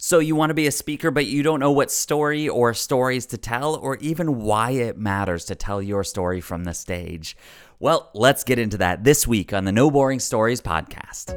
So, you want to be a speaker, but you don't know what story or stories to tell, or even why it matters to tell your story from the stage? Well, let's get into that this week on the No Boring Stories podcast.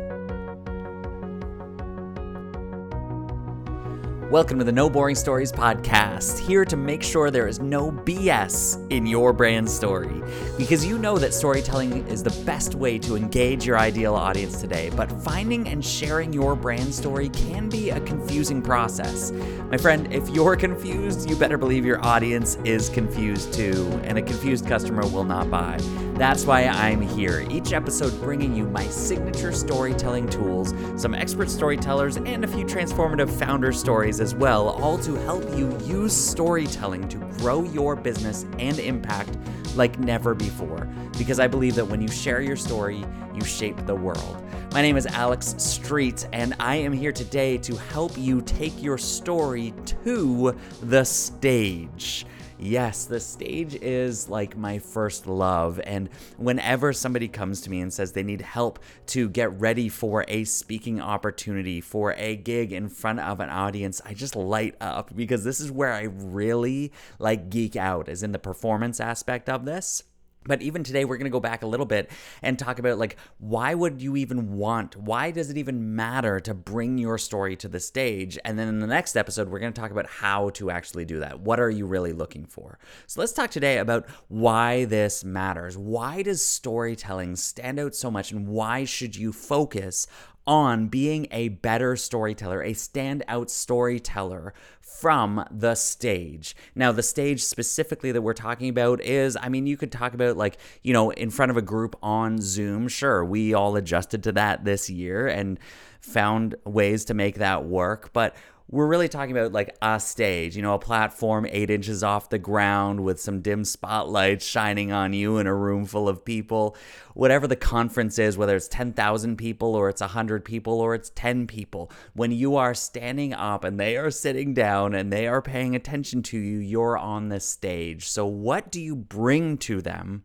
Welcome to the No Boring Stories podcast, here to make sure there is no BS in your brand story. Because you know that storytelling is the best way to engage your ideal audience today, but finding and sharing your brand story can be a confusing process. My friend, if you're confused, you better believe your audience is confused too, and a confused customer will not buy. That's why I'm here, each episode bringing you my signature storytelling tools, some expert storytellers, and a few transformative founder stories as well, all to help you use storytelling to grow your business and impact like never before. Because I believe that when you share your story, you shape the world. My name is Alex Street, and I am here today to help you take your story to the stage. Yes, the stage is like my first love. And whenever somebody comes to me and says they need help to get ready for a speaking opportunity, for a gig in front of an audience, I just light up because this is where I really like geek out, as in the performance aspect of this. But even today, we're going to go back a little bit and talk about like, why would you even want, why does it even matter to bring your story to the stage? And then in the next episode, we're going to talk about how to actually do that. What are you really looking for? So let's talk today about why this matters. Why does storytelling stand out so much? And why should you focus on being a better storyteller, a standout storyteller from the stage. Now, the stage specifically that we're talking about is, I mean, you could talk about like, you know, in front of a group on Zoom. Sure, we all adjusted to that this year and found ways to make that work. But we're really talking about like a stage, you know, a platform eight inches off the ground with some dim spotlights shining on you in a room full of people. Whatever the conference is, whether it's 10,000 people or it's 100 people or it's 10 people, when you are standing up and they are sitting down and they are paying attention to you, you're on the stage. So, what do you bring to them?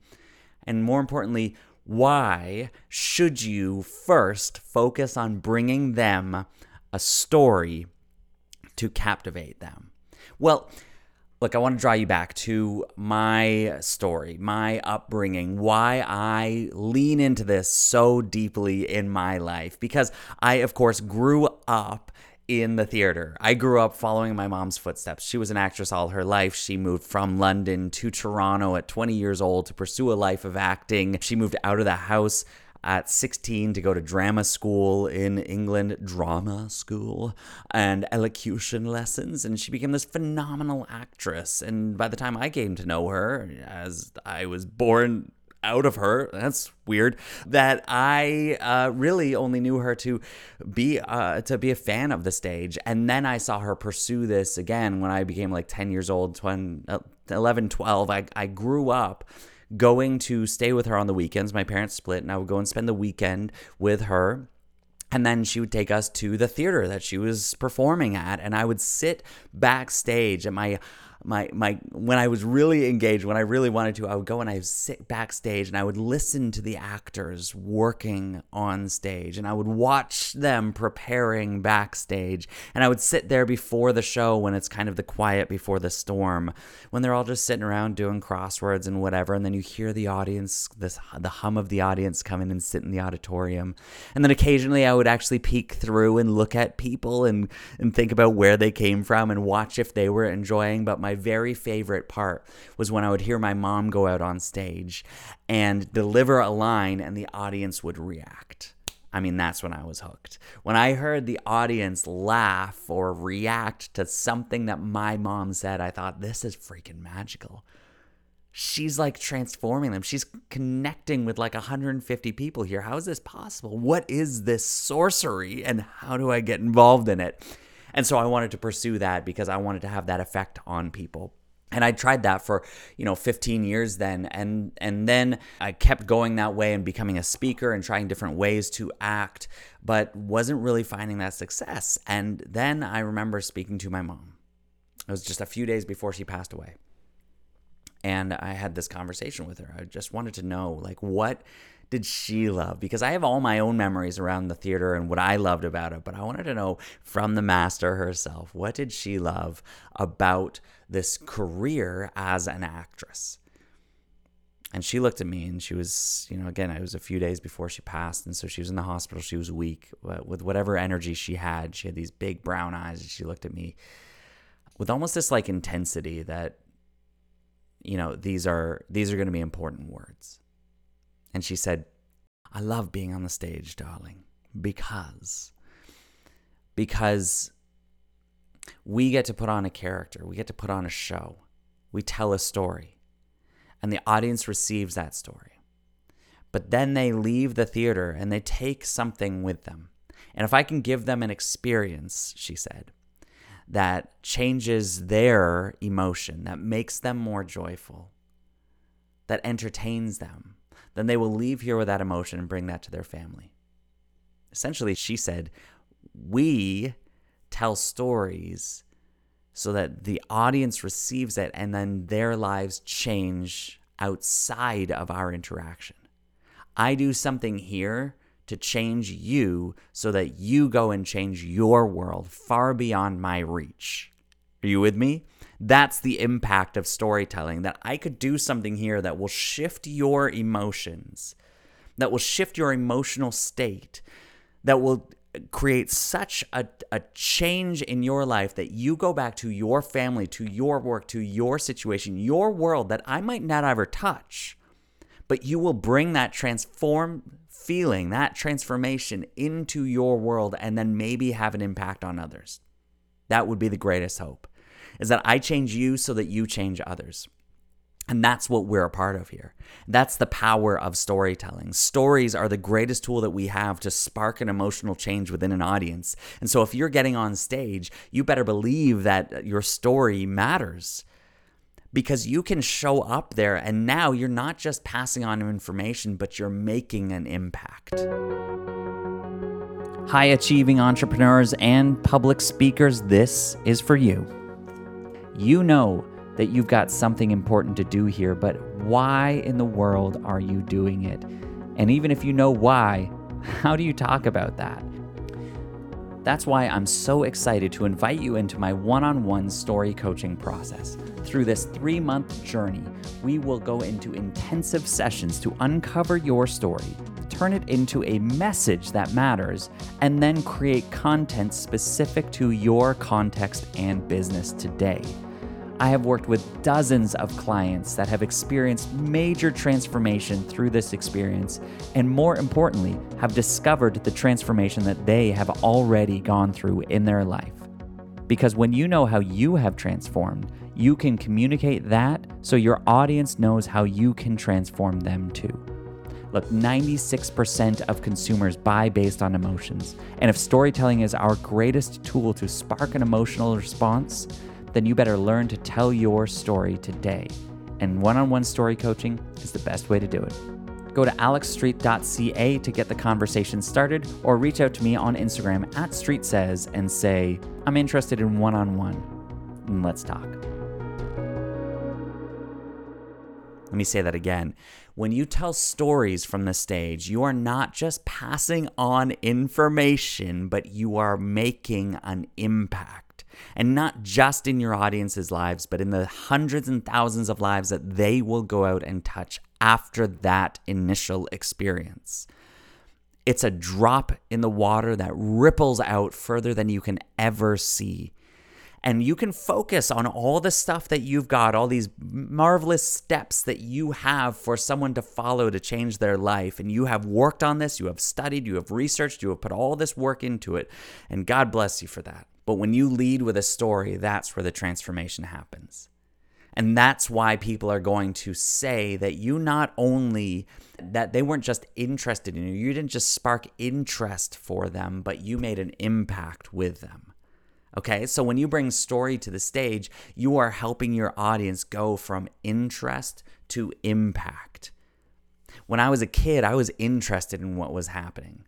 And more importantly, why should you first focus on bringing them a story? To captivate them? Well, look, I want to draw you back to my story, my upbringing, why I lean into this so deeply in my life. Because I, of course, grew up in the theater. I grew up following my mom's footsteps. She was an actress all her life. She moved from London to Toronto at 20 years old to pursue a life of acting. She moved out of the house at 16 to go to drama school in England, drama school, and elocution lessons. And she became this phenomenal actress. And by the time I came to know her, as I was born out of her. That's weird. That I uh, really only knew her to be uh, to be a fan of the stage, and then I saw her pursue this again when I became like ten years old, 20, 11, 12. I I grew up going to stay with her on the weekends. My parents split, and I would go and spend the weekend with her. And then she would take us to the theater that she was performing at. And I would sit backstage at my my my when I was really engaged, when I really wanted to, I would go and I would sit backstage and I would listen to the actors working on stage and I would watch them preparing backstage. And I would sit there before the show when it's kind of the quiet before the storm when they're all just sitting around doing crosswords and whatever. And then you hear the audience this the hum of the audience come in and sit in the auditorium. And then occasionally I would actually peek through and look at people and and think about where they came from and watch if they were enjoying but my very favorite part was when I would hear my mom go out on stage and deliver a line and the audience would react. I mean, that's when I was hooked. When I heard the audience laugh or react to something that my mom said, I thought, this is freaking magical. She's like transforming them. She's connecting with like 150 people here. How is this possible? What is this sorcery and how do I get involved in it? And so I wanted to pursue that because I wanted to have that effect on people. And I tried that for you know 15 years then. And and then I kept going that way and becoming a speaker and trying different ways to act but wasn't really finding that success. And then I remember speaking to my mom. It was just a few days before she passed away. And I had this conversation with her. I just wanted to know like what did she love? Because I have all my own memories around the theater and what I loved about it, but I wanted to know from the master herself what did she love about this career as an actress? And she looked at me and she was, you know, again, it was a few days before she passed. And so she was in the hospital. She was weak, but with whatever energy she had, she had these big brown eyes. And she looked at me with almost this like intensity that, you know, these are, these are going to be important words. And she said, I love being on the stage, darling, because, because we get to put on a character, we get to put on a show, we tell a story, and the audience receives that story. But then they leave the theater and they take something with them. And if I can give them an experience, she said, that changes their emotion, that makes them more joyful, that entertains them, then they will leave here with that emotion and bring that to their family. Essentially, she said, We tell stories so that the audience receives it and then their lives change outside of our interaction. I do something here to change you so that you go and change your world far beyond my reach. Are you with me? That's the impact of storytelling that I could do something here that will shift your emotions, that will shift your emotional state, that will create such a, a change in your life that you go back to your family, to your work, to your situation, your world that I might not ever touch, but you will bring that transform feeling, that transformation into your world and then maybe have an impact on others. That would be the greatest hope is that I change you so that you change others. And that's what we're a part of here. That's the power of storytelling. Stories are the greatest tool that we have to spark an emotional change within an audience. And so if you're getting on stage, you better believe that your story matters because you can show up there and now you're not just passing on information, but you're making an impact. High achieving entrepreneurs and public speakers, this is for you. You know that you've got something important to do here, but why in the world are you doing it? And even if you know why, how do you talk about that? That's why I'm so excited to invite you into my one on one story coaching process. Through this three month journey, we will go into intensive sessions to uncover your story, turn it into a message that matters, and then create content specific to your context and business today. I have worked with dozens of clients that have experienced major transformation through this experience, and more importantly, have discovered the transformation that they have already gone through in their life. Because when you know how you have transformed, you can communicate that so your audience knows how you can transform them too. Look, 96% of consumers buy based on emotions. And if storytelling is our greatest tool to spark an emotional response, then you better learn to tell your story today. And one on one story coaching is the best way to do it. Go to alexstreet.ca to get the conversation started or reach out to me on Instagram at StreetSays and say, I'm interested in one on one. And let's talk. Let me say that again. When you tell stories from the stage, you are not just passing on information, but you are making an impact and not just in your audience's lives, but in the hundreds and thousands of lives that they will go out and touch after that initial experience. It's a drop in the water that ripples out further than you can ever see. And you can focus on all the stuff that you've got, all these marvelous steps that you have for someone to follow to change their life. And you have worked on this, you have studied, you have researched, you have put all this work into it. And God bless you for that. But when you lead with a story, that's where the transformation happens. And that's why people are going to say that you not only that they weren't just interested in you, you didn't just spark interest for them, but you made an impact with them. Okay? So when you bring story to the stage, you are helping your audience go from interest to impact. When I was a kid, I was interested in what was happening.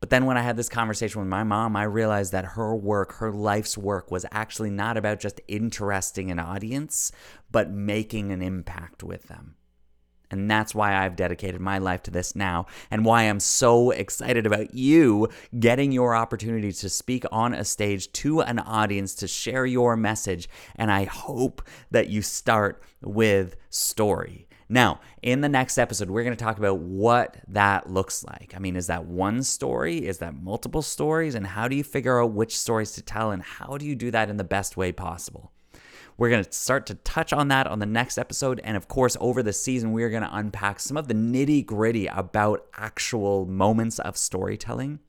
But then when I had this conversation with my mom, I realized that her work, her life's work, was actually not about just interesting an audience, but making an impact with them. And that's why I've dedicated my life to this now, and why I'm so excited about you getting your opportunity to speak on a stage to an audience to share your message. And I hope that you start with story. Now, in the next episode, we're going to talk about what that looks like. I mean, is that one story? Is that multiple stories? And how do you figure out which stories to tell? And how do you do that in the best way possible? We're going to start to touch on that on the next episode. And of course, over the season, we're going to unpack some of the nitty gritty about actual moments of storytelling,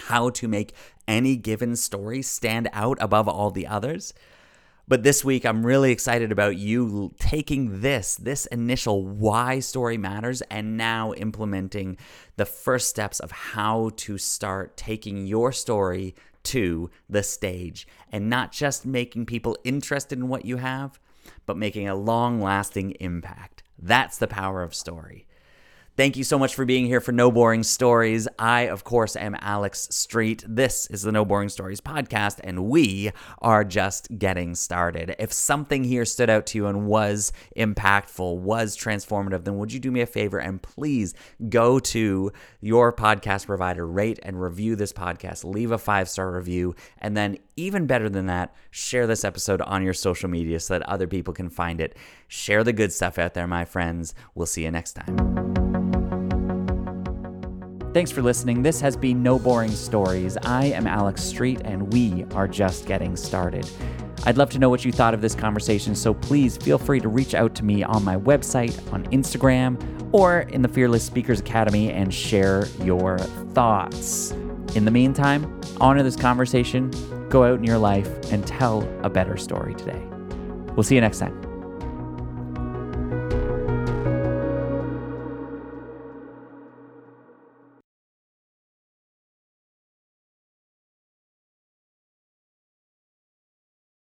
how to make any given story stand out above all the others. But this week, I'm really excited about you taking this, this initial why story matters, and now implementing the first steps of how to start taking your story to the stage and not just making people interested in what you have, but making a long lasting impact. That's the power of story. Thank you so much for being here for No Boring Stories. I, of course, am Alex Street. This is the No Boring Stories podcast, and we are just getting started. If something here stood out to you and was impactful, was transformative, then would you do me a favor and please go to your podcast provider, rate and review this podcast, leave a five star review, and then even better than that, share this episode on your social media so that other people can find it. Share the good stuff out there, my friends. We'll see you next time. Thanks for listening. This has been No Boring Stories. I am Alex Street, and we are just getting started. I'd love to know what you thought of this conversation, so please feel free to reach out to me on my website, on Instagram, or in the Fearless Speakers Academy and share your thoughts. In the meantime, honor this conversation, go out in your life, and tell a better story today. We'll see you next time.